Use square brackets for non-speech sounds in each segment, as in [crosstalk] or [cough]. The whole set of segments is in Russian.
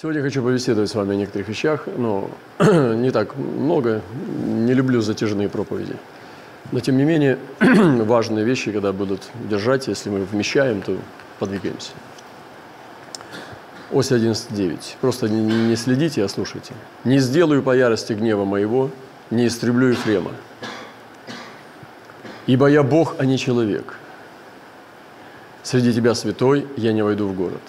Сегодня хочу побеседовать с вами о некоторых вещах, но [clears throat] не так много, не люблю затяжные проповеди. Но тем не менее, [clears throat] важные вещи, когда будут держать, если мы вмещаем, то подвигаемся. Ось 11.9. Просто не следите, а слушайте. «Не сделаю по ярости гнева моего, не истреблю Ефрема, ибо я Бог, а не человек. Среди тебя святой, я не войду в город».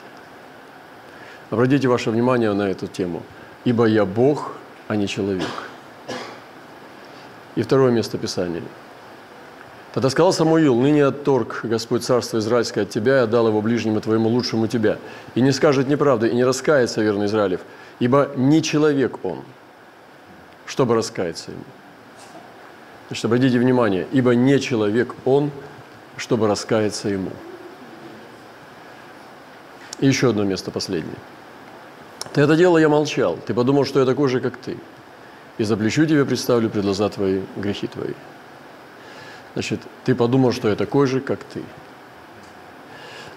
Обратите ваше внимание на эту тему. «Ибо я Бог, а не человек». И второе место Писания. Тогда сказал Самуил, ныне отторг Господь царство Израильское от тебя и отдал его ближнему твоему лучшему тебя. И не скажет неправды, и не раскается верный Израилев, ибо не человек он, чтобы раскаяться ему. Значит, обратите внимание, ибо не человек он, чтобы раскаяться ему. И еще одно место последнее. Ты это дело я молчал, ты подумал, что я такой же, как ты. И за плечу тебе представлю пред глаза твои грехи твои. Значит, ты подумал, что я такой же, как ты.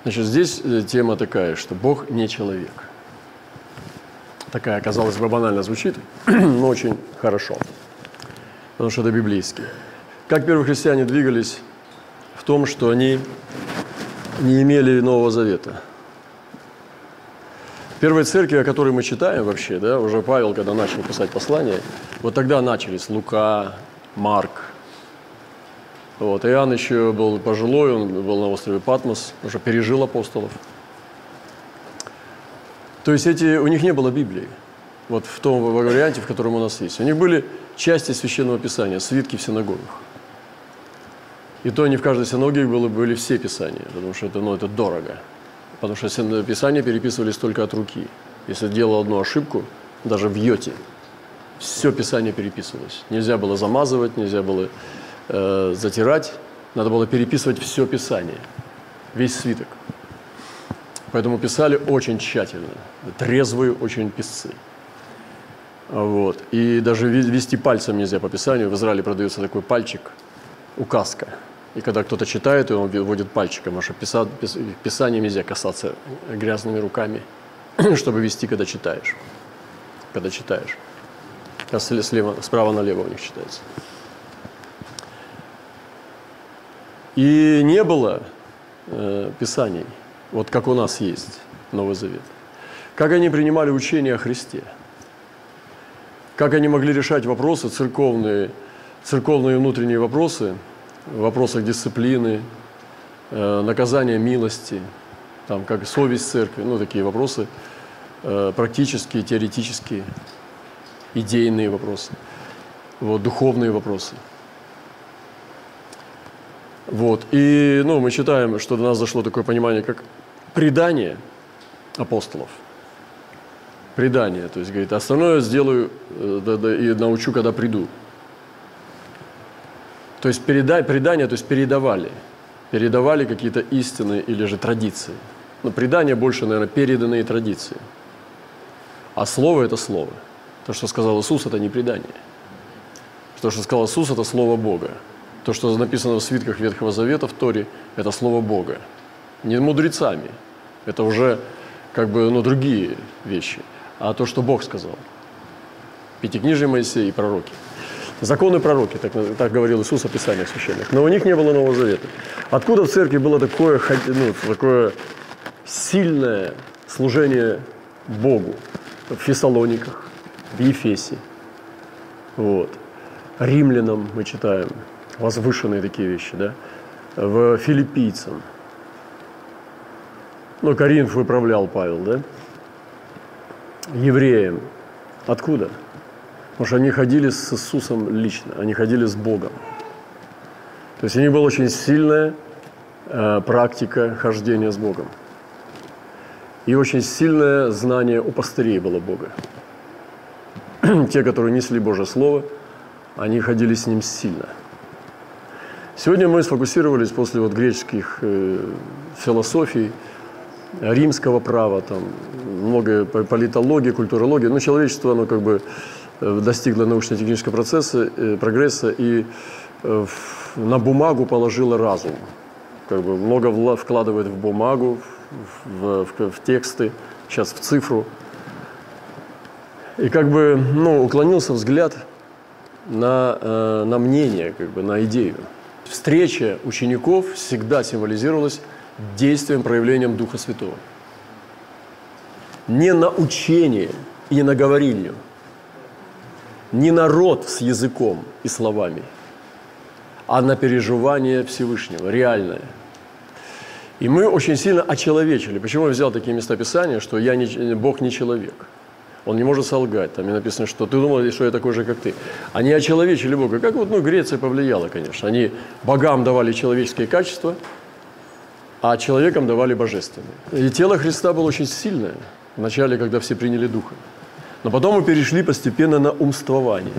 Значит, здесь э, тема такая, что Бог не человек. Такая, казалось бы, банально звучит, [clears throat] но очень хорошо, потому что это библейский. Как первые христиане двигались в том, что они не имели Нового Завета – Первой церкви, о которой мы читаем вообще, да, уже Павел, когда начал писать послание, вот тогда начались Лука, Марк. Вот. Иоанн еще был пожилой, он был на острове Патмос, уже пережил апостолов. То есть эти, у них не было Библии, вот в том варианте, в котором у нас есть. У них были части Священного Писания, свитки в синагогах. И то не в каждой синагоге было, были все Писания, потому что это, ну, это дорого – потому что Писания переписывались только от руки. Если делал одну ошибку, даже в йоте, все Писание переписывалось. Нельзя было замазывать, нельзя было э, затирать, надо было переписывать все Писание, весь свиток. Поэтому писали очень тщательно, трезвые очень писцы. Вот. И даже вести пальцем нельзя по Писанию. В Израиле продается такой пальчик, указка – и когда кто-то читает, и он вводит пальчиком, потому что писа, пис, писанием нельзя касаться грязными руками, [clears throat] чтобы вести, когда читаешь. Когда читаешь. А слева, справа налево у них читается. И не было э, писаний, вот как у нас есть Новый Завет. Как они принимали учение о Христе? Как они могли решать вопросы, церковные, церковные внутренние вопросы – в вопросах дисциплины, э, наказания милости, там, как совесть церкви, ну, такие вопросы, э, практические, теоретические, идейные вопросы, вот, духовные вопросы. Вот. И ну, мы считаем, что до нас зашло такое понимание, как предание апостолов. Предание. То есть, говорит, остальное сделаю э, да, да, и научу, когда приду. То есть передай, предания, то есть передавали. Передавали какие-то истины или же традиции. Но предания больше, наверное, переданные традиции. А слово – это слово. То, что сказал Иисус, это не предание. То, что сказал Иисус, это слово Бога. То, что написано в свитках Ветхого Завета в Торе, это слово Бога. Не мудрецами. Это уже как бы ну, другие вещи. А то, что Бог сказал. Пятикнижие Моисея и пророки. Законы пророки, так, так говорил Иисус о Писаниях священных. Но у них не было Нового Завета. Откуда в церкви было такое, ну, такое сильное служение Богу? В Фессалониках, в Ефесе, вот. римлянам мы читаем, возвышенные такие вещи, да? в филиппийцам. Ну, Коринф выправлял Павел, да? Евреям. Откуда? Потому что они ходили с Иисусом лично, они ходили с Богом. То есть у них была очень сильная э, практика хождения с Богом. И очень сильное знание у пастырей было Бога. [clears throat] Те, которые несли Божье Слово, они ходили с Ним сильно. Сегодня мы сфокусировались после вот греческих э, философий, римского права, там, много политологии, культурологии. Но человечество, оно как бы достигла научно-технического процесса, э, прогресса и э, на бумагу положила разум. Как бы много вкладывает в бумагу, в, в, в тексты, сейчас в цифру. и как бы ну, уклонился взгляд на, э, на мнение, как бы, на идею. Встреча учеников всегда символизировалась действием, проявлением Духа Святого. Не на учение и на говорильню, не на род с языком и словами, а на переживание Всевышнего, реальное. И мы очень сильно очеловечили. Почему я взял такие места Писания, что я не, Бог не человек – он не может солгать. Там и написано, что ты думал, что я такой же, как ты. Они очеловечили Бога. Как вот, ну, Греция повлияла, конечно. Они богам давали человеческие качества, а человекам давали божественные. И тело Христа было очень сильное. Вначале, когда все приняли Духа. Но потом мы перешли постепенно на умствование.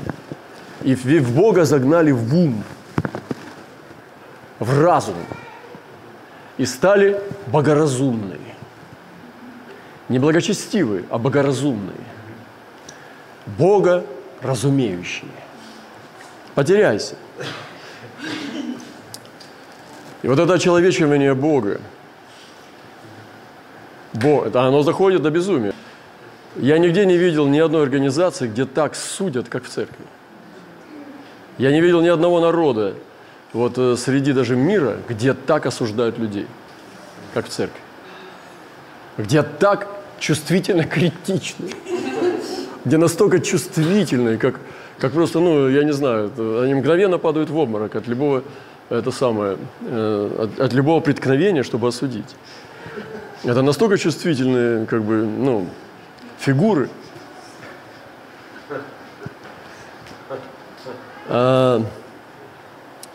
И в Бога загнали в ум, в разум. И стали богоразумными. Не благочестивые, а богоразумные. Бога разумеющие. Потеряйся. И вот это очеловечивание Бога, Бог, это оно заходит до безумия. Я нигде не видел ни одной организации, где так судят, как в церкви. Я не видел ни одного народа, вот э, среди даже мира, где так осуждают людей, как в церкви. Где так чувствительно критичны где настолько чувствительные, как, как просто, ну, я не знаю, они мгновенно падают в обморок от любого, это самое, э, от, от любого преткновения, чтобы осудить. Это настолько чувствительные, как бы, ну, фигуры. А,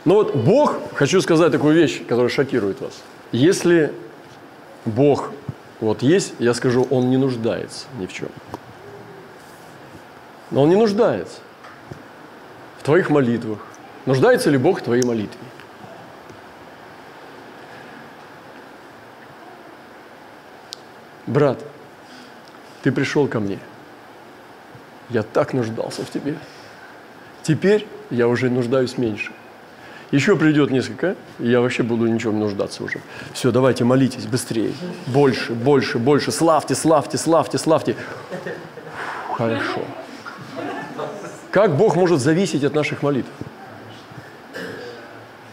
ну вот Бог, хочу сказать такую вещь, которая шокирует вас. Если Бог вот есть, я скажу, Он не нуждается ни в чем. Но он не нуждается в твоих молитвах. Нуждается ли Бог в твоей молитве? Брат, ты пришел ко мне. Я так нуждался в тебе. Теперь я уже нуждаюсь меньше. Еще придет несколько, и я вообще буду ничего не нуждаться уже. Все, давайте молитесь быстрее. Больше, больше, больше. Славьте, славьте, славьте, славьте. Хорошо. Как Бог может зависеть от наших молитв?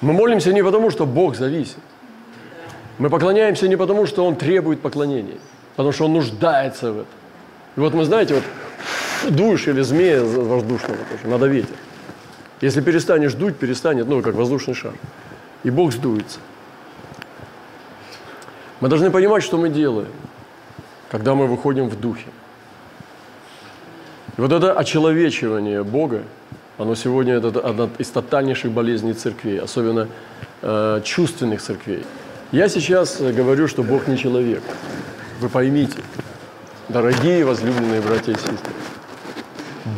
Мы молимся не потому, что Бог зависит. Мы поклоняемся не потому, что Он требует поклонения, потому что Он нуждается в этом. И вот мы, знаете, вот дуешь или змея воздушного тоже, надо ветер. Если перестанешь дуть, перестанет, ну, как воздушный шар. И Бог сдуется. Мы должны понимать, что мы делаем, когда мы выходим в духе. И вот это очеловечивание Бога, оно сегодня это одна из тотальнейших болезней церквей, особенно э, чувственных церквей. Я сейчас говорю, что Бог не человек. Вы поймите, дорогие возлюбленные братья и сестры,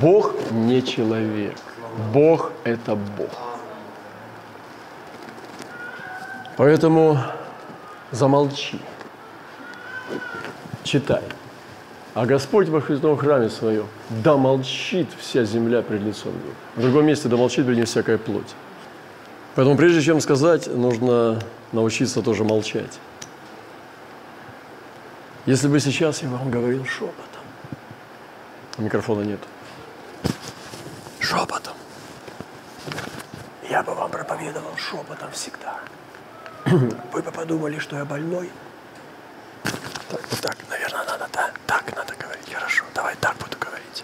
Бог не человек. Бог – это Бог. Поэтому замолчи, читай. А Господь во Христовом храме своем, да молчит вся земля пред лицом Его. В другом месте да молчит пред ним всякая плоть. Поэтому прежде чем сказать, нужно научиться тоже молчать. Если бы сейчас я вам говорил шепотом, микрофона нет, шепотом, я бы вам проповедовал шепотом всегда. [clears throat] Вы бы подумали, что я больной, так, вот так, наверное, надо, да? Так надо говорить, хорошо. Давай так буду говорить.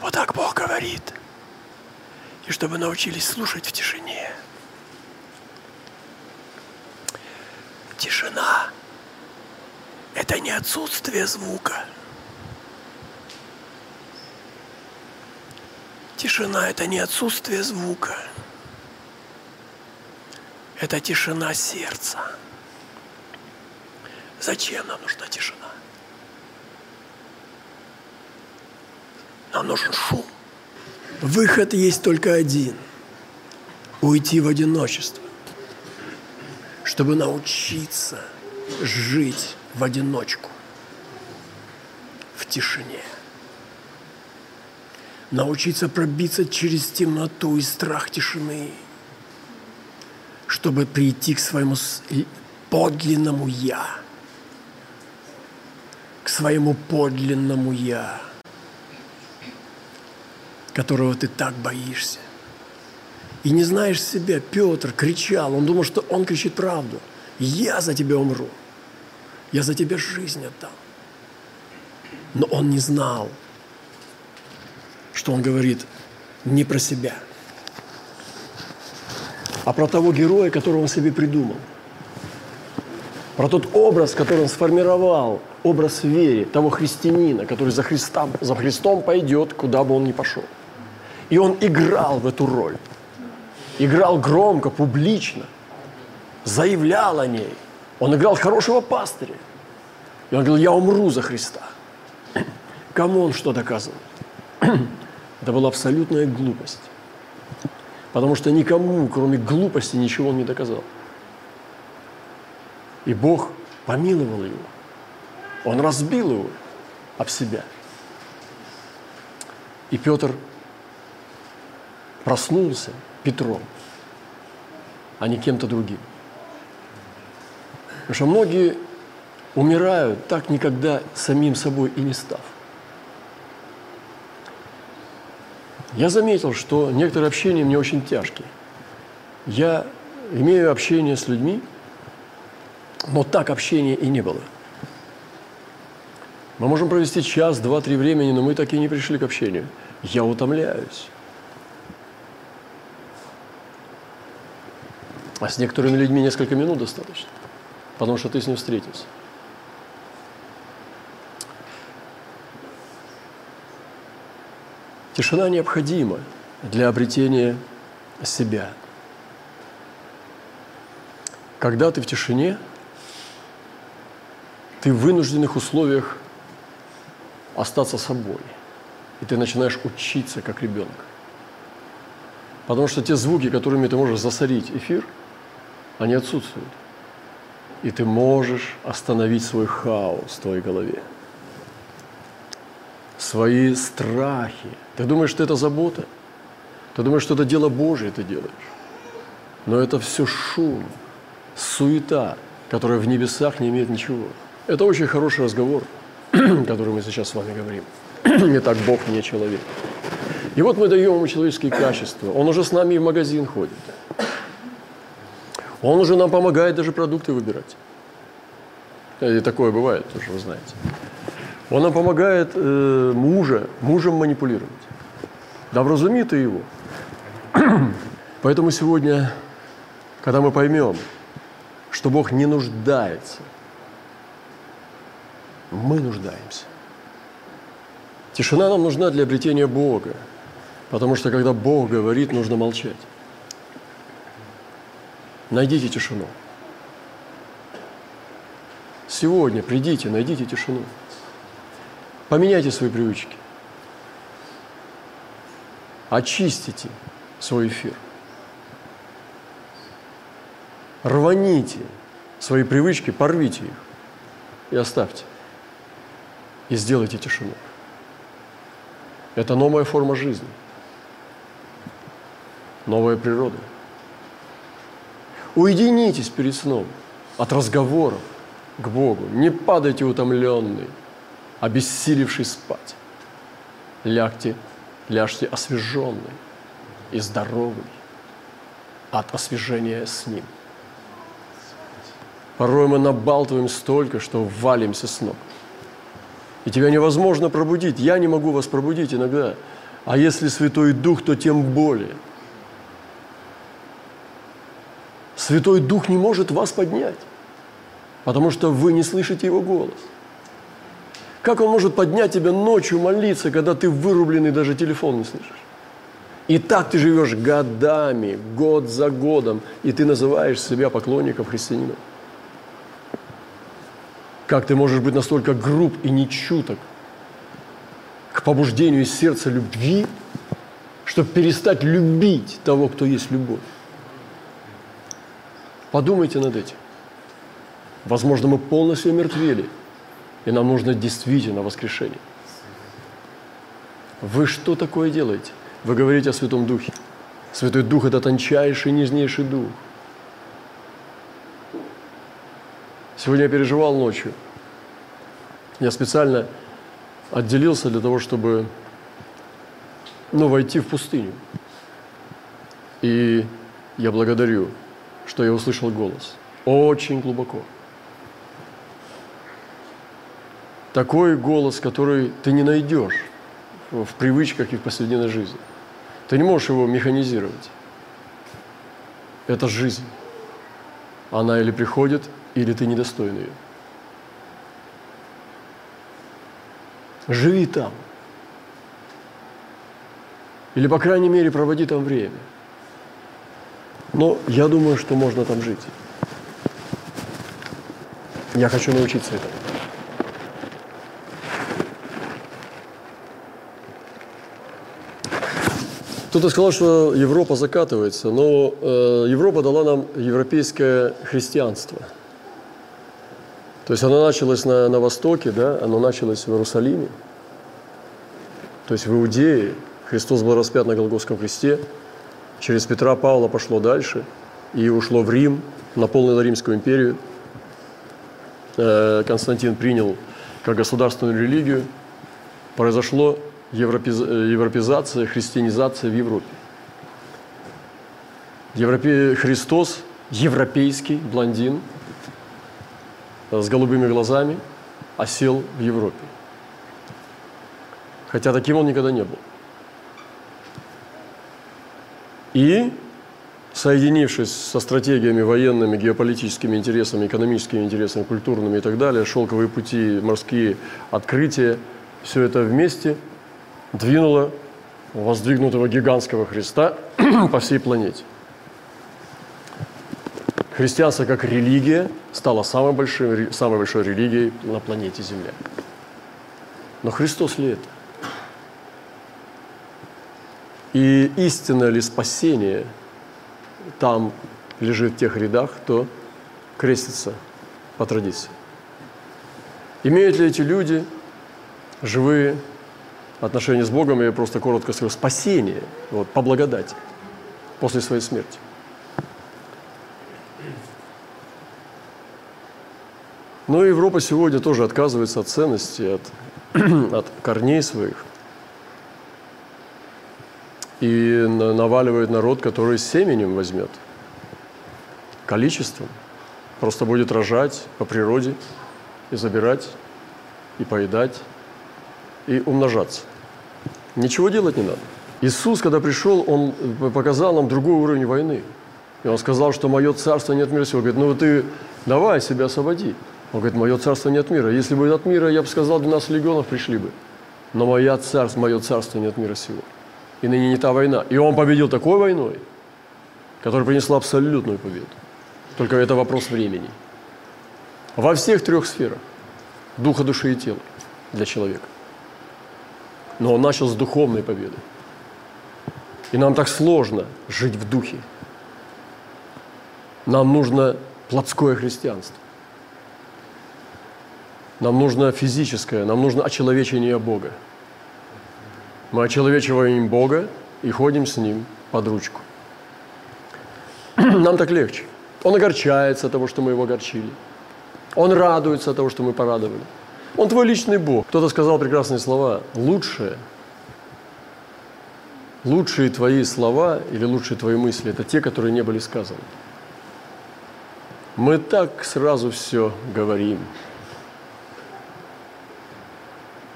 Вот так Бог говорит. И чтобы научились слушать в тишине. Тишина – это не отсутствие звука. Тишина – это не отсутствие звука. Это тишина сердца. Зачем нам нужна тишина? Нам нужен шум. Выход есть только один. Уйти в одиночество. Чтобы научиться жить в одиночку. Тишине. Научиться пробиться через темноту и страх тишины. Чтобы прийти к своему подлинному «Я» к своему подлинному «Я». которого ты так боишься. И не знаешь себя, Петр кричал, он думал, что он кричит правду. Я за тебя умру, я за тебя жизнь отдам. Но он не знал, что он говорит не про себя, а про того героя, которого он себе придумал. Про тот образ, который он сформировал, образ веры, того христианина, который за, Христом, за Христом пойдет, куда бы он ни пошел. И он играл в эту роль. Играл громко, публично, заявлял о ней. Он играл хорошего пастыря. И он говорил, я умру за Христа. Кому он что доказывал? Это была абсолютная глупость. Потому что никому, кроме глупости, ничего он не доказал. И Бог помиловал его. Он разбил его об себя. И Петр проснулся Петром, а не кем-то другим. Потому что многие умирают так никогда самим собой и не став. Я заметил, что некоторые общения мне очень тяжкие. Я имею общение с людьми, но так общения и не было. Мы можем провести час, два, три времени, но мы так и не пришли к общению. Я утомляюсь. А с некоторыми людьми несколько минут достаточно, потому что ты с ним встретился. Тишина необходима для обретения себя. Когда ты в тишине, ты в вынужденных условиях остаться собой. И ты начинаешь учиться как ребенок. Потому что те звуки, которыми ты можешь засорить эфир, они отсутствуют. И ты можешь остановить свой хаос в твоей голове свои страхи. Ты думаешь, что это забота? Ты думаешь, что это дело Божие ты делаешь? Но это все шум, суета, которая в небесах не имеет ничего. Это очень хороший разговор, [clears throat] который мы сейчас с вами говорим. [clears throat] не так Бог, не человек. И вот мы даем ему человеческие качества. Он уже с нами в магазин ходит. Он уже нам помогает даже продукты выбирать. И такое бывает тоже, вы знаете. Он нам помогает э, мужа, мужем манипулировать. Да вразуми ты его. [clears throat] Поэтому сегодня, когда мы поймем, что Бог не нуждается, мы нуждаемся. Тишина нам нужна для обретения Бога, потому что когда Бог говорит, нужно молчать. Найдите тишину. Сегодня придите, найдите тишину. Поменяйте свои привычки. Очистите свой эфир. Рваните свои привычки, порвите их и оставьте. И сделайте тишину. Это новая форма жизни. Новая природа. Уединитесь перед сном от разговоров к Богу. Не падайте утомленный обессилевший спать. Лягте, ляжьте освеженный и здоровый от освежения с Ним. Порой мы набалтываем столько, что валимся с ног. И тебя невозможно пробудить. Я не могу вас пробудить иногда. А если Святой Дух, то тем более. Святой Дух не может вас поднять, потому что вы не слышите Его голос. Как он может поднять тебя ночью молиться, когда ты вырубленный, даже телефон не слышишь? И так ты живешь годами, год за годом, и ты называешь себя поклонником христианина. Как ты можешь быть настолько груб и нечуток к побуждению из сердца любви, чтобы перестать любить того, кто есть любовь? Подумайте над этим. Возможно, мы полностью омертвели – и нам нужно действительно воскрешение. Вы что такое делаете? Вы говорите о Святом Духе. Святой Дух – это тончайший, нежнейший Дух. Сегодня я переживал ночью. Я специально отделился для того, чтобы ну, войти в пустыню. И я благодарю, что я услышал голос. Очень глубоко. Такой голос, который ты не найдешь в привычках и в повседневной жизни. Ты не можешь его механизировать. Это жизнь. Она или приходит, или ты недостоин ее. Живи там. Или, по крайней мере, проводи там время. Но я думаю, что можно там жить. Я хочу научиться этому. Кто-то сказал, что Европа закатывается, но э, Европа дала нам европейское христианство. То есть оно началось на, на Востоке, да, оно началось в Иерусалиме, то есть в Иудее. Христос был распят на Голгофском кресте, через Петра Павла пошло дальше и ушло в Рим, наполнило Римскую империю. Э, Константин принял как государственную религию. Произошло. Европезация, христианизация в Европе. Европе... Христос, европейский блондин с голубыми глазами, осел в Европе. Хотя таким он никогда не был. И, соединившись со стратегиями военными, геополитическими интересами, экономическими интересами, культурными и так далее, шелковые пути, морские открытия, все это вместе – двинула воздвигнутого гигантского Христа [clears throat] по всей планете. Христианство как религия стало самой большой, самой большой религией на планете Земля. Но Христос ли это? И истинное ли спасение там лежит в тех рядах, кто крестится по традиции? Имеют ли эти люди живые отношения с Богом, я просто коротко скажу, спасение вот, по благодати после своей смерти. Но Европа сегодня тоже отказывается от ценности, от, [clears throat] от корней своих. И наваливает народ, который семенем возьмет, количеством. Просто будет рожать по природе и забирать, и поедать, и умножаться. Ничего делать не надо. Иисус, когда пришел, Он показал нам другой уровень войны. И Он сказал, что мое царство нет мира сего. Говорит, ну ты давай себя освободи. Он говорит, мое царство нет мира. Если бы от мира, я бы сказал, 12 легионов пришли бы. Но мое царство, мое царство нет мира сего. И ныне не та война. И он победил такой войной, которая принесла абсолютную победу. Только это вопрос времени. Во всех трех сферах. Духа, души и тела для человека. Но он начал с духовной победы. И нам так сложно жить в духе. Нам нужно плотское христианство. Нам нужно физическое, нам нужно очеловечение Бога. Мы очеловечиваем Бога и ходим с Ним под ручку. Нам так легче. Он огорчается от того, что мы его огорчили. Он радуется от того, что мы порадовали. Он твой личный Бог. Кто-то сказал прекрасные слова. Лучшее, лучшие твои слова или лучшие твои мысли – это те, которые не были сказаны. Мы так сразу все говорим.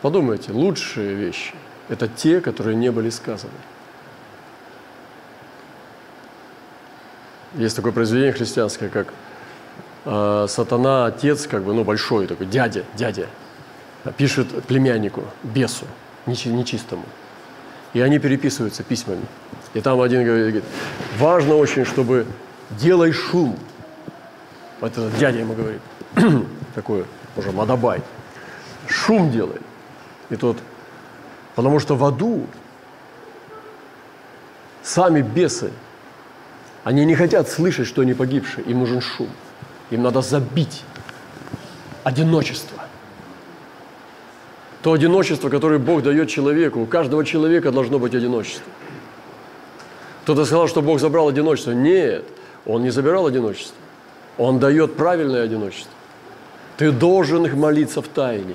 Подумайте, лучшие вещи – это те, которые не были сказаны. Есть такое произведение христианское, как э, «Сатана, отец», как бы, ну, большой такой, дядя, дядя – пишет племяннику, бесу, нечистому. И они переписываются письмами. И там один говорит, важно очень, чтобы делай шум. Вот этот дядя ему говорит, [clears throat] такой уже мадабай, шум делай. И тот, потому что в аду сами бесы, они не хотят слышать, что они погибшие, им нужен шум. Им надо забить одиночество то одиночество, которое Бог дает человеку. У каждого человека должно быть одиночество. Кто-то сказал, что Бог забрал одиночество. Нет, Он не забирал одиночество. Он дает правильное одиночество. Ты должен их молиться в тайне.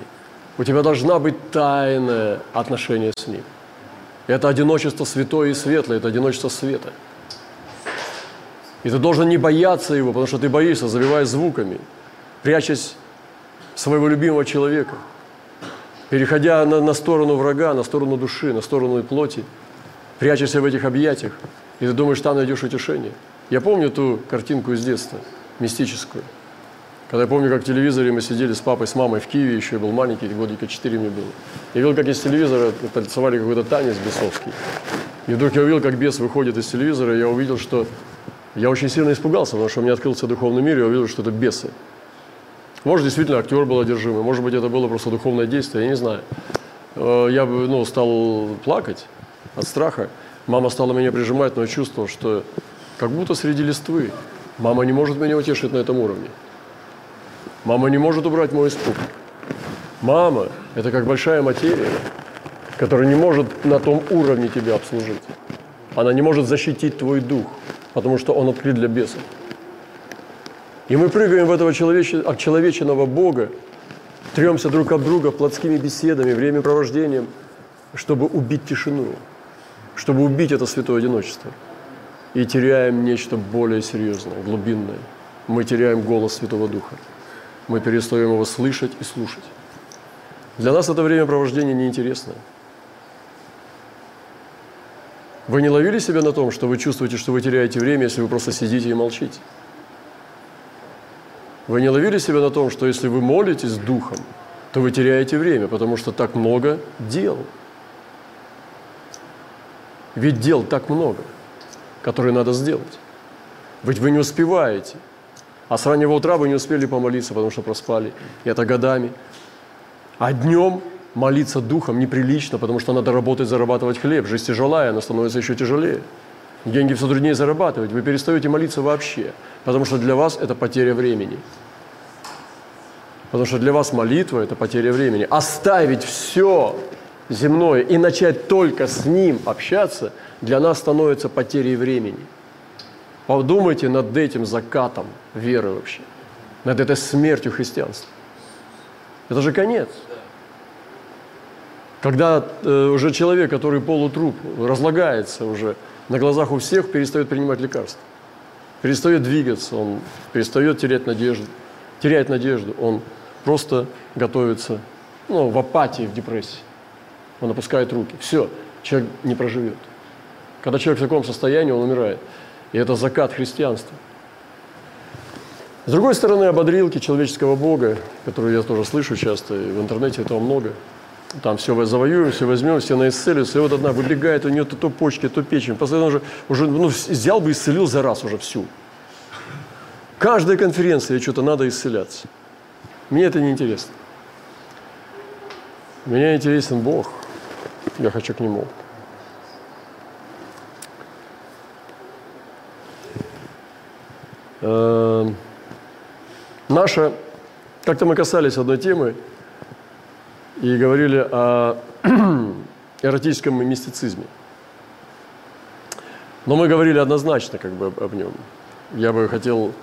У тебя должна быть тайное отношение с Ним. Это одиночество святое и светлое, это одиночество света. И ты должен не бояться его, потому что ты боишься, забивая звуками, прячась своего любимого человека, переходя на, на сторону врага, на сторону души, на сторону плоти, прячешься в этих объятиях, и ты думаешь, там найдешь утешение. Я помню ту картинку из детства, мистическую. Когда я помню, как в телевизоре мы сидели с папой, с мамой в Киеве, еще я был маленький, годика 4 мне было. Я видел, как из телевизора танцевали какой-то танец бесовский. И вдруг я увидел, как бес выходит из телевизора, и я увидел, что... Я очень сильно испугался, потому что у меня открылся духовный мир, и я увидел, что это бесы. Может, действительно, актер был одержимый, может быть, это было просто духовное действие, я не знаю. Э, я ну, стал плакать от страха. Мама стала меня прижимать, но я чувствовал, что как будто среди листвы. Мама не может меня утешить на этом уровне. Мама не может убрать мой испуг. Мама – это как большая материя, которая не может на том уровне тебя обслужить. Она не может защитить твой дух, потому что он открыт для бесов. И мы прыгаем в этого человече, человеченного Бога, тремся друг об друга плотскими беседами, времяпровождением, чтобы убить тишину, чтобы убить это святое одиночество – и теряем нечто более серьезное, глубинное. Мы теряем голос Святого Духа. Мы перестаем его слышать и слушать. Для нас это времяпровождение неинтересное. Вы не ловили себя на том, что вы чувствуете, что вы теряете время, если вы просто сидите и молчите? Вы не ловили себя на том, что если вы молитесь Духом, то вы теряете время, потому что так много дел. Ведь дел так много – которые надо сделать. Ведь вы не успеваете. А с раннего утра вы не успели помолиться, потому что проспали. И это годами. А днем молиться духом неприлично, потому что надо работать, зарабатывать хлеб. Жизнь тяжелая, она становится еще тяжелее. Деньги все труднее зарабатывать. Вы перестаете молиться вообще, потому что для вас это потеря времени. Потому что для вас молитва – это потеря времени. Оставить все земное и начать только с Ним общаться – для нас становится потерей времени. Подумайте над этим закатом веры вообще, над этой смертью христианства. Это же конец. Когда э, уже человек, который полутруп, разлагается уже на глазах у всех, перестает принимать лекарства, перестает двигаться, он перестает терять надежду, теряет надежду, он просто готовится ну, в апатии, в депрессии. Он опускает руки. Все, человек не проживет. Когда человек в таком состоянии, он умирает. И это закат христианства. С другой стороны, ободрилки человеческого Бога, которые я тоже слышу часто, и в интернете этого много. Там все завоюем, все возьмем, все наисцелятся. И вот одна выбегает, у нее то, то почки, то печень. Постоянно уже, уже ну, взял бы и исцелил за раз уже всю. Каждая конференция что-то надо исцеляться. Мне это не интересно. Мне интересен Бог. Я хочу к Нему. Э, наша, как-то мы касались одной темы и говорили о [clears throat] эротическом мистицизме. Но мы говорили однозначно как бы об нем. Я бы хотел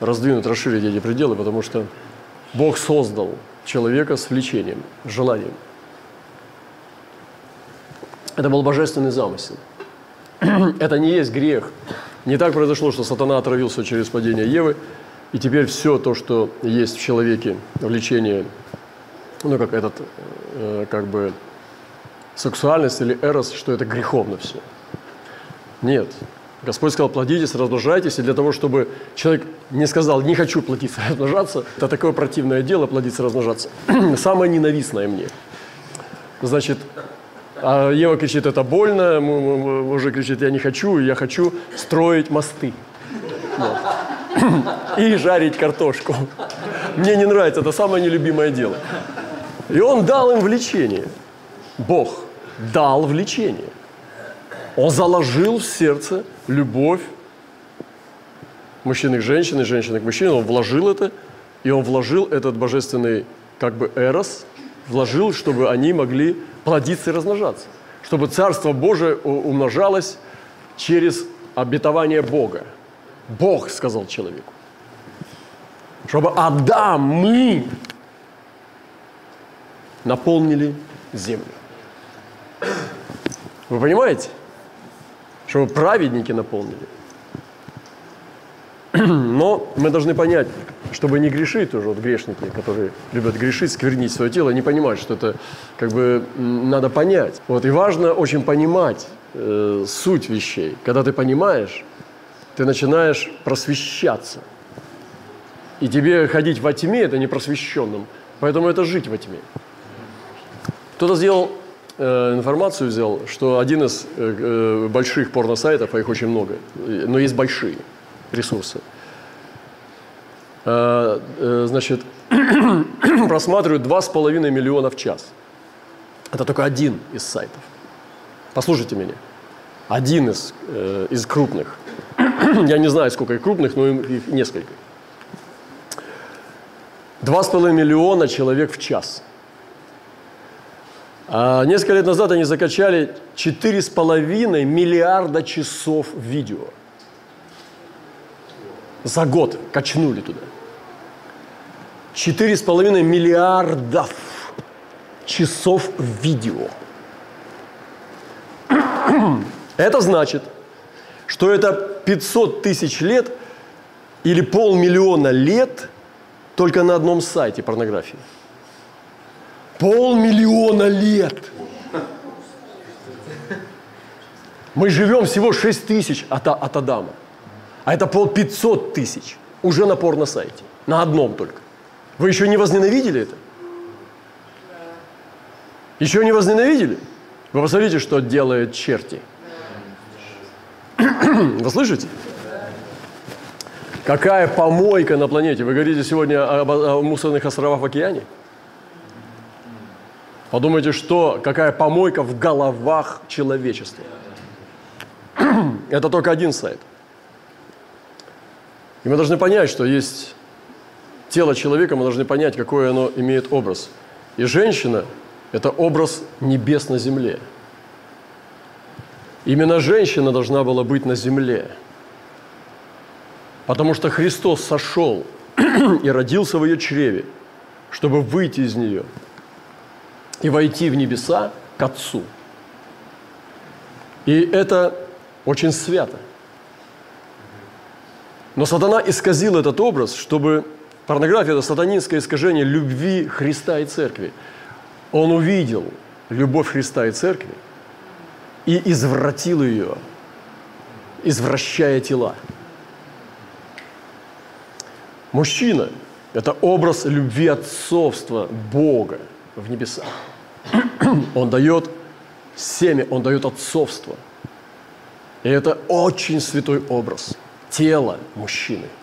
раздвинуть, расширить эти пределы, потому что Бог создал человека с влечением, желанием. Это был божественный замысел. [clears throat] Это не есть грех, не так произошло, что сатана отравился через падение Евы, и теперь все то, что есть в человеке, влечение, ну, как этот, э, как бы, сексуальность или эрос, что это греховно все. Нет. Господь сказал, плодитесь, размножайтесь, и для того, чтобы человек не сказал, не хочу плодиться, [laughs] размножаться, это такое противное дело, плодиться, размножаться. [clears throat] Самое ненавистное мне. Значит, а Ева кричит, это больно, мужик кричит, я не хочу, я хочу строить мосты. Вот. [clears throat] И жарить картошку. Мне не нравится, это самое нелюбимое дело. И он дал им влечение. Бог дал влечение. Он заложил в сердце любовь мужчины к женщине, женщины к мужчине. Он вложил это, и он вложил этот божественный как бы эрос, вложил, чтобы они могли плодиться и размножаться. Чтобы Царство Божие умножалось через обетование Бога. Бог сказал человеку. Чтобы Адам, мы наполнили землю. Вы понимаете? Чтобы праведники наполнили. [clears throat] Но мы должны понять, чтобы не грешить тоже, вот грешники, которые любят грешить, сквернить свое тело, не понимают, что это как бы надо понять. Вот, и важно очень понимать э, суть вещей. Когда ты понимаешь, ты начинаешь просвещаться. И тебе ходить во тьме – это не просвещенным, поэтому это жить во тьме. Кто-то сделал э, информацию, взял, что один из э, э больших порно-сайтов, а их очень много, но есть большие ресурсы – Э, э, значит, [clears throat] просматривают 2,5 миллиона в час. Это только один из сайтов. Послушайте меня. Один из, э, из крупных. [clears throat] Я не знаю, сколько их крупных, но их несколько. 2,5 миллиона человек в час. А несколько лет назад они закачали 4,5 миллиарда часов видео. За год качнули туда. 4,5 миллиардов часов видео. [clears throat] Это значит, что это 500 тысяч лет или полмиллиона лет только на одном сайте порнографии. Полмиллиона лет. Мы живем всего 6 тысяч от, от Адама. А это пол 500 тысяч уже на порно-сайте. На одном только. Вы еще не возненавидели это? Еще не возненавидели? Вы посмотрите, что делают черти. [clears throat] Вы слышите? Какая помойка на планете? Вы говорите сегодня о, о мусорных островах в океане? Подумайте, что, какая помойка в головах человечества. [clears throat] Это только один сайт. И мы должны понять, что есть тело человека, мы должны понять, какой оно имеет образ. И женщина – это образ небес на земле. Именно женщина должна была быть на земле. Потому что Христос сошел [clears throat] и родился в ее чреве, чтобы выйти из нее и войти в небеса к Отцу. И это очень свято. Но сатана исказил этот образ, чтобы Порнография – это сатанинское искажение любви Христа и Церкви. Он увидел любовь Христа и Церкви и извратил ее, извращая тела. Мужчина – это образ любви отцовства Бога в небесах. [clears throat] Он дает семя, он дает отцовство. И это очень святой образ тела мужчины –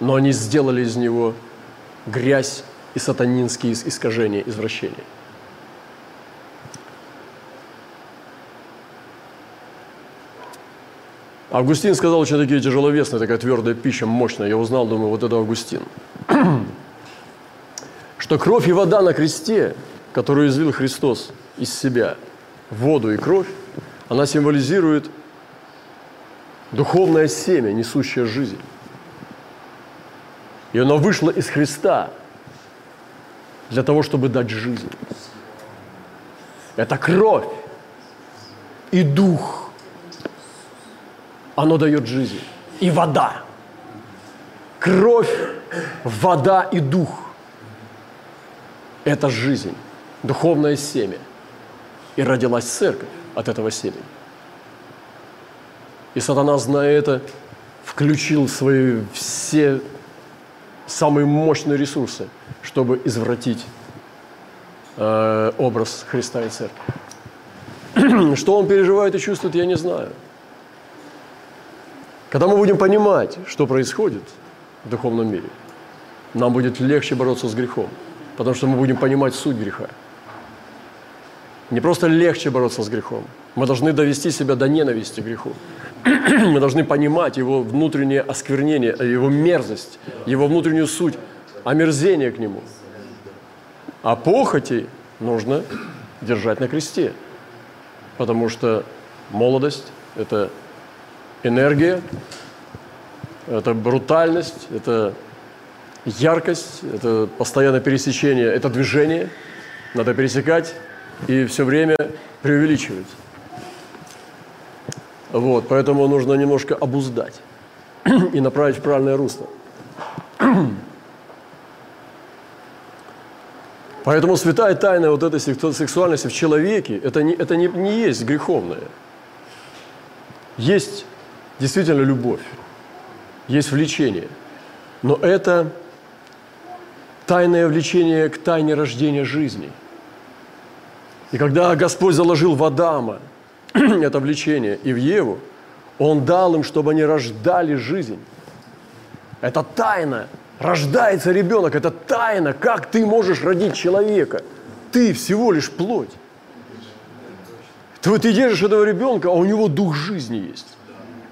но они сделали из него грязь и сатанинские искажения, извращения. Августин сказал очень такие тяжеловесные, такая твердая пища, мощная. Я узнал, думаю, вот это Августин. [clears throat] Что кровь и вода на кресте, которую излил Христос из себя, воду и кровь, она символизирует духовное семя, несущее жизнь. И оно вышло из Христа для того, чтобы дать жизнь. Это кровь и дух. Оно дает жизнь. И вода. Кровь, вода и дух. Это жизнь, духовное семя. И родилась церковь от этого семени. И сатана, зная это, включил свои все самые мощные ресурсы, чтобы извратить э, образ Христа и Церкви. [clears throat] Что он переживает и чувствует, я не знаю. Когда мы будем понимать, что происходит в духовном мире, нам будет легче бороться с грехом, потому что мы будем понимать суть греха. Не просто легче бороться с грехом, мы должны довести себя до ненависти к греху. [clears throat] мы должны понимать его внутреннее осквернение, его мерзость, его внутреннюю суть, омерзение к нему. А похоти нужно держать на кресте, потому что молодость – это энергия, это брутальность, это яркость, это постоянное пересечение, это движение. Надо пересекать и все время преувеличивать. Вот, поэтому нужно немножко обуздать и направить в правильное русло. Поэтому святая тайна вот этой сексуальности в человеке, это не, это не, не есть греховное. Есть действительно любовь, есть влечение. Но это тайное влечение к тайне рождения жизни. И когда Господь заложил в Адама [clears throat] это влечение и в Еву, Он дал им, чтобы они рождали жизнь. Это тайна. Рождается ребенок, это тайна. Как ты можешь родить человека? Ты всего лишь плоть. Ты, ты держишь этого ребенка, а у него дух жизни есть.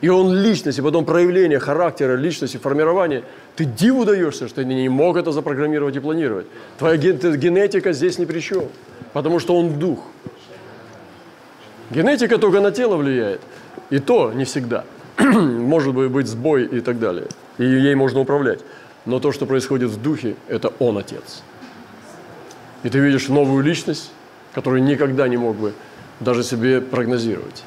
И он личность, и потом проявление характера, личности, формирование. Ты диву даешься, что ты не мог это запрограммировать и планировать. Твоя генетика здесь ни при чем, потому что он дух. Генетика только на тело влияет. И то не всегда. [clears throat] Может быть сбой и так далее. И ей можно управлять. Но то, что происходит в духе, это он отец. И ты видишь новую личность, которую никогда не мог бы даже себе прогнозировать.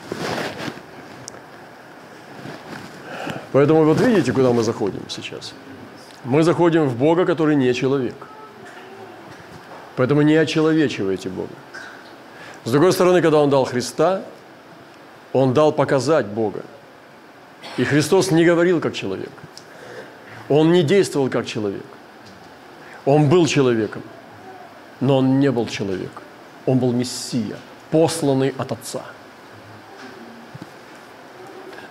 Поэтому вот видите, куда мы заходим сейчас. Мы заходим в Бога, который не человек. Поэтому не очеловечивайте Бога. С другой стороны, когда Он дал Христа, Он дал показать Бога. И Христос не говорил как человек. Он не действовал как человек. Он был человеком, но Он не был человек. Он был Мессия, посланный от Отца –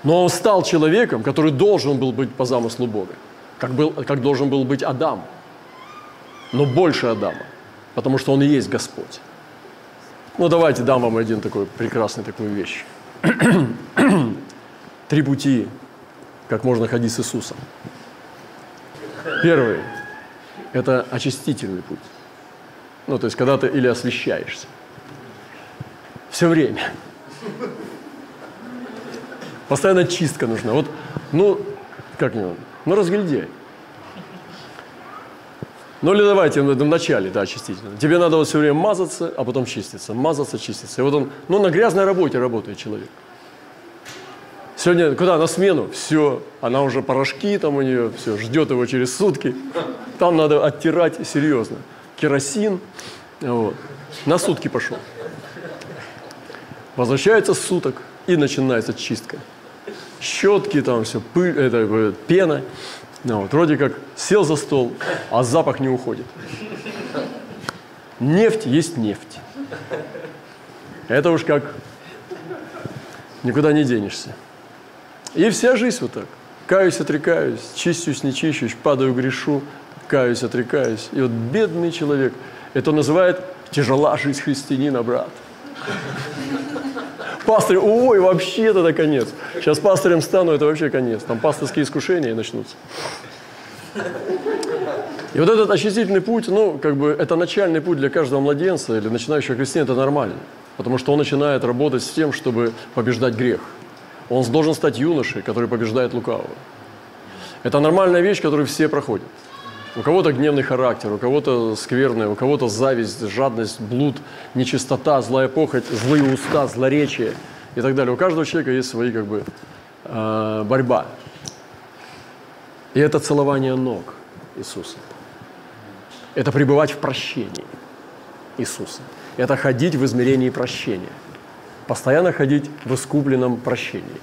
но он стал человеком, который должен был быть по замыслу Бога, как, был, как должен был быть Адам, но больше Адама, потому что он и есть Господь. Ну, давайте дам вам один такой прекрасный такую вещь. [clears throat] Три пути, как можно ходить с Иисусом. Первый – это очистительный путь. Ну, то есть, когда ты или освещаешься. Все время. Постоянно чистка нужна. Вот, ну, как не ну, разгильдяй. Ну или давайте в начале, да, очистительно. Тебе надо вот все время мазаться, а потом чиститься, мазаться, чиститься. И вот он, ну на грязной работе работает человек. Сегодня куда? На смену. Все, она уже порошки там у нее, все, ждет его через сутки. Там надо оттирать серьезно. Керосин, вот. На сутки пошел. Возвращается суток и начинается чистка щетки, там все, пыль, это, пена. Ну, вот, вроде как сел за стол, а запах не уходит. Нефть есть нефть. Это уж как никуда не денешься. И вся жизнь вот так. Каюсь, отрекаюсь, чистюсь, не чищусь, падаю, грешу, каюсь, отрекаюсь. И вот бедный человек, это называет тяжела жизнь христианина, брат. Пастырь, ой, вообще это конец. Сейчас пастырем стану, это вообще конец. Там пасторские искушения начнутся. И вот этот очистительный путь, ну, как бы, это начальный путь для каждого младенца или начинающего христианина, это нормально. Потому что он начинает работать с тем, чтобы побеждать грех. Он должен стать юношей, который побеждает лукавого. Это нормальная вещь, которую все проходят. У кого-то гневный характер, у кого-то скверный, у кого-то зависть, жадность, блуд, нечистота, злая похоть, злые уста, злоречие и так далее. У каждого человека есть свои как бы э, борьба. И это целование ног Иисуса. Это пребывать в прощении Иисуса. Это ходить в измерении прощения. Постоянно ходить в искупленном прощении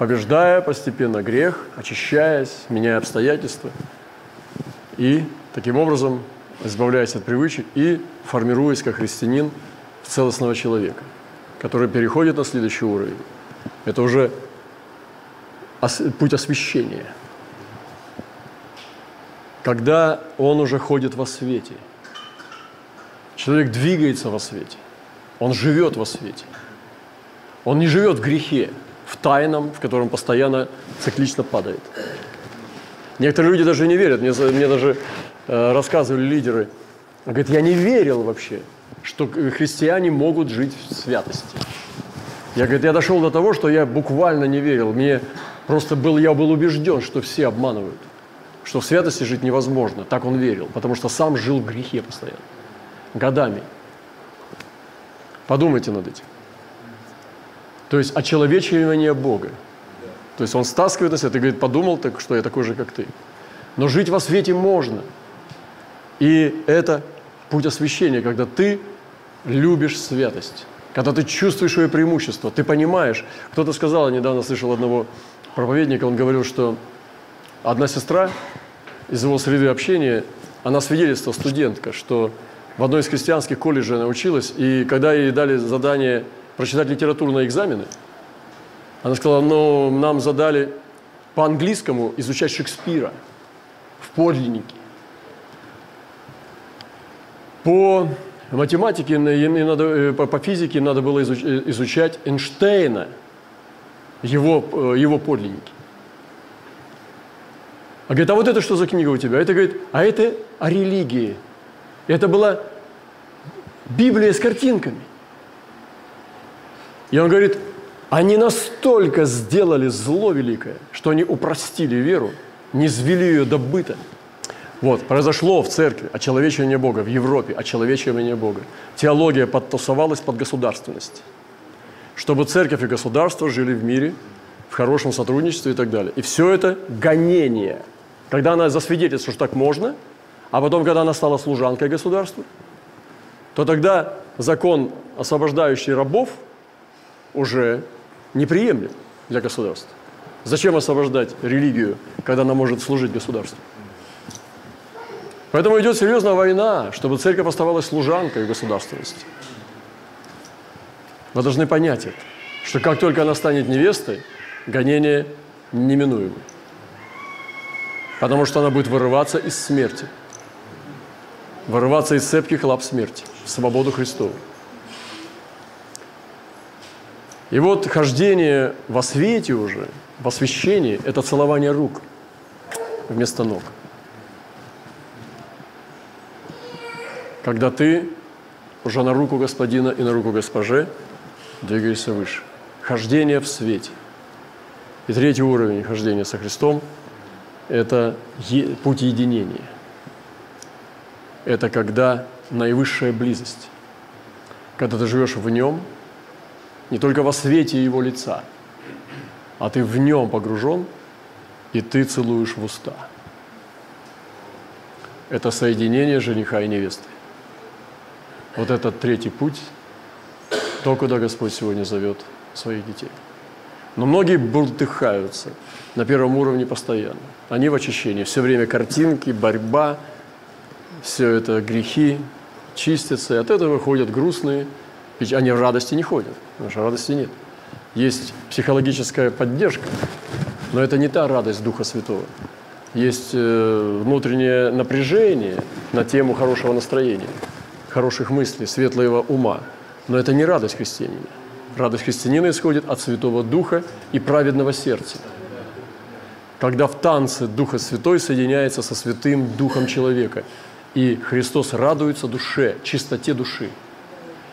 побеждая постепенно грех, очищаясь, меняя обстоятельства и таким образом избавляясь от привычек и формируясь как христианин в целостного человека, который переходит на следующий уровень. Это уже путь освящения. Когда он уже ходит во свете. Человек двигается во свете. Он живет во свете. Он не живет в грехе в тайном, в котором постоянно циклично падает. Некоторые люди даже не верят. Мне, мне даже э, рассказывали лидеры. Он говорит, я не верил вообще, что христиане могут жить в святости. Я, говорит, я дошел до того, что я буквально не верил. Мне просто был, я был убежден, что все обманывают. Что в святости жить невозможно. Так он верил. Потому что сам жил в грехе постоянно. Годами. Подумайте над этим. То есть очеловечивание Бога. То есть он стаскивает на себя, ты говорит, подумал, так что я такой же, как ты. Но жить во свете можно. И это путь освящения, когда ты любишь святость, когда ты чувствуешь свое преимущество, ты понимаешь. Кто-то сказал, я недавно слышал одного проповедника, он говорил, что одна сестра из его среды общения, она свидетельствовала, студентка, что в одной из христианских колледжей она училась, и когда ей дали задание прочитать литературу на экзамены, она сказала, ну, нам задали по-английскому изучать Шекспира в подлиннике. По математике надо, э, по физике надо было э, изучать Эйнштейна, его, э, его подлинники. А говорит, а вот это что за книга у тебя? Это говорит, а это о религии. Это была Библия с картинками. И он говорит, они настолько сделали зло великое, что они упростили веру, не звели ее до быта. Вот, произошло в церкви очеловечивание Бога, в Европе очеловечивание Бога. Теология подтасовалась под государственность, чтобы церковь и государство жили в мире, в хорошем сотрудничестве и так далее. И все это гонение – когда она засвидетельствовала, что так можно, а потом, когда она стала служанкой государства, то тогда закон, освобождающий рабов, уже неприемлем для государства. Зачем освобождать религию, когда она может служить государству? Поэтому идет серьезная война, чтобы церковь оставалась служанкой государственности. Вы должны понять это, что как только она станет невестой, гонение неминуемо потому что она будет вырываться из смерти, вырываться из цепких лап смерти в свободу Христову. И вот хождение во свете уже, в освящении – это целование рук вместо ног. Когда ты уже на руку Господина и на руку Госпоже двигаешься выше. Хождение в свете. И третий уровень хождения со Христом – это путь единения. Это когда наивысшая близость. Когда ты живешь в нем, не только во свете его лица, а ты в нем погружен, и ты целуешь в уста. Это соединение жениха и невесты. Вот этот третий путь, то, куда Господь сегодня зовет своих детей. Но многие бултыхаются на первом уровне постоянно. Они в очищении. Все время картинки, борьба, все это грехи чистятся. И от этого выходят грустные. Ведь они в радости не ходят, потому что радости нет. Есть психологическая поддержка, но это не та радость Духа Святого. Есть э, внутреннее напряжение на тему хорошего настроения, хороших мыслей, светлого ума. Но это не радость христианина. Радость христианина исходит от Святого Духа и праведного сердца. Когда в танце Духа Святой соединяется со Святым Духом человека, и Христос радуется душе, чистоте души.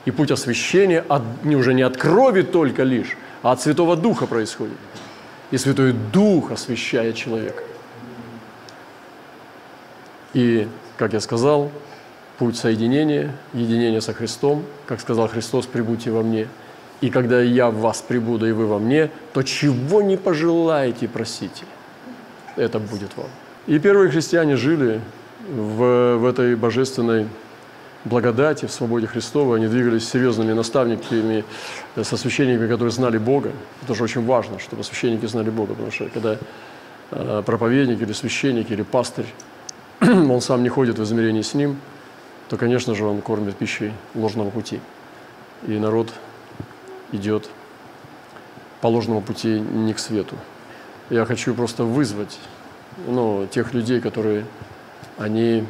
И путь освящения от, не уже не от крови только лишь, а от Святого Духа происходит. И Святой Дух освящает человека. И, как я сказал, путь соединения, единения со Христом, как сказал Христос, прибудьте во мне – и когда я в вас прибуду, и вы во мне, то чего не пожелаете, просите. Это будет вам. И первые христиане жили в, в этой божественной благодати, в свободе Христовой. Они двигались серьезными наставниками, со священниками, которые знали Бога. Это же очень важно, чтобы священники знали Бога, потому что когда э, проповедник или священник или пастырь, [clears throat] он сам не ходит в измерении с ним, то, конечно же, он кормит пищей ложного пути. И народ идет по ложному пути не к свету. Я хочу просто вызвать ну, тех людей, которые они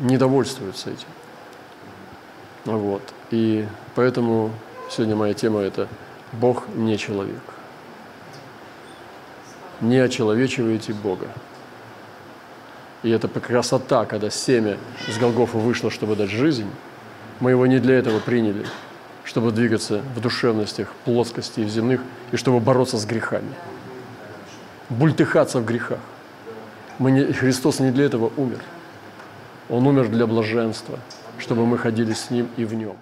недовольствуются этим. Вот. И поэтому сегодня моя тема – это «Бог не человек». Не очеловечивайте Бога. И это красота, когда семя с Голгофа вышло, чтобы дать жизнь. Мы его не для этого приняли – чтобы двигаться в душевностях, плоскости и земных, и чтобы бороться с грехами. Бультыхаться в грехах. Мы не, Христос не для этого умер. Он умер для блаженства, чтобы мы ходили с Ним и в Нем.